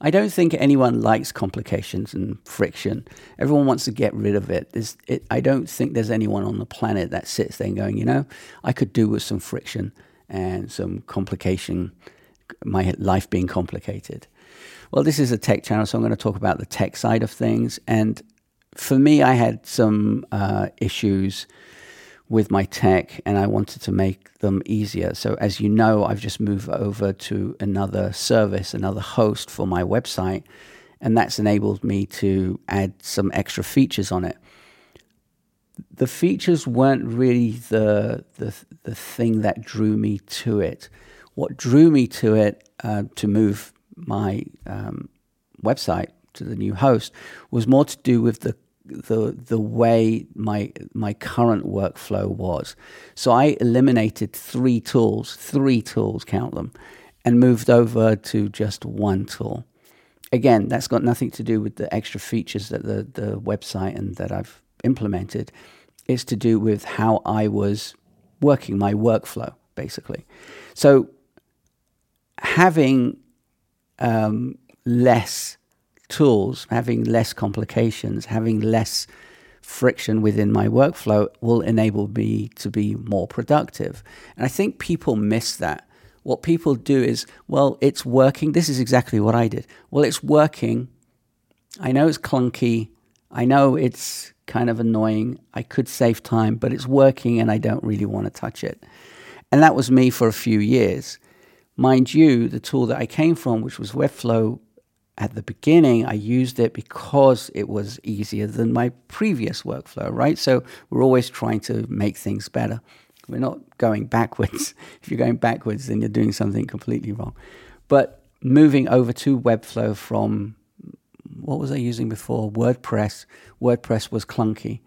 I don't think anyone likes complications and friction. Everyone wants to get rid of it. it. I don't think there's anyone on the planet that sits there going, you know, I could do with some friction and some complication, my life being complicated. Well, this is a tech channel, so I'm going to talk about the tech side of things. And for me, I had some uh, issues with my tech and I wanted to make them easier. So, as you know, I've just moved over to another service, another host for my website, and that's enabled me to add some extra features on it. The features weren't really the, the, the thing that drew me to it. What drew me to it uh, to move my um, website to the new host was more to do with the the the way my my current workflow was. So I eliminated three tools, three tools, count them, and moved over to just one tool. Again, that's got nothing to do with the extra features that the the website and that I've implemented. It's to do with how I was working my workflow, basically. So having um, less tools, having less complications, having less friction within my workflow will enable me to be more productive. And I think people miss that. What people do is, well, it's working. This is exactly what I did. Well, it's working. I know it's clunky. I know it's kind of annoying. I could save time, but it's working and I don't really want to touch it. And that was me for a few years. Mind you, the tool that I came from, which was Webflow, at the beginning, I used it because it was easier than my previous workflow, right? So we're always trying to make things better. We're not going backwards. if you're going backwards, then you're doing something completely wrong. But moving over to Webflow from what was I using before? WordPress. WordPress was clunky.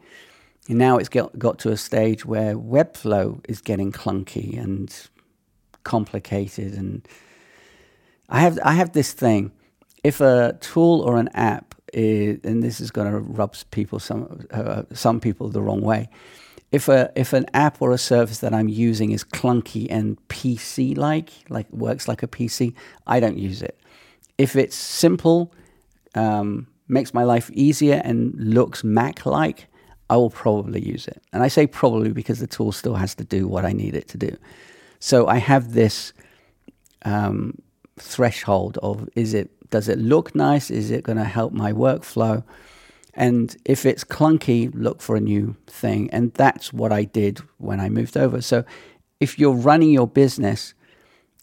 And now it's got to a stage where Webflow is getting clunky and complicated. And I have I have this thing if a tool or an app is, and this is going to rub people some uh, some people the wrong way. If a if an app or a service that I'm using is clunky and PC like, like works like a PC, I don't use it. If it's simple, um, makes my life easier and looks Mac like, I will probably use it. And I say probably because the tool still has to do what I need it to do. So I have this um, threshold of is it does it look nice? Is it going to help my workflow? And if it's clunky, look for a new thing. And that's what I did when I moved over. So if you're running your business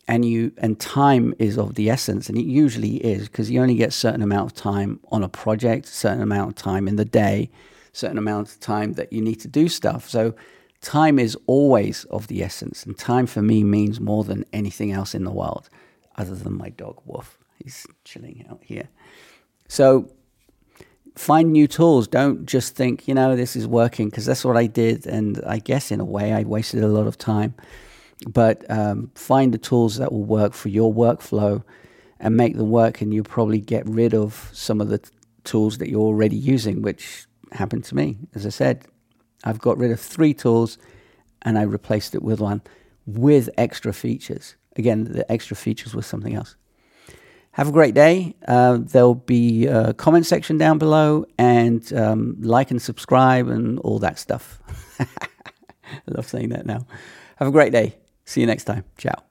and you and time is of the essence, and it usually is because you only get a certain amount of time on a project, certain amount of time in the day, certain amount of time that you need to do stuff. So time is always of the essence. And time for me means more than anything else in the world, other than my dog Wolf. He's chilling out here. So find new tools. Don't just think, you know, this is working because that's what I did. And I guess in a way, I wasted a lot of time. But um, find the tools that will work for your workflow and make them work. And you'll probably get rid of some of the t- tools that you're already using, which happened to me. As I said, I've got rid of three tools and I replaced it with one with extra features. Again, the extra features was something else. Have a great day. Uh, there'll be a comment section down below and um, like and subscribe and all that stuff. I love saying that now. Have a great day. See you next time. Ciao.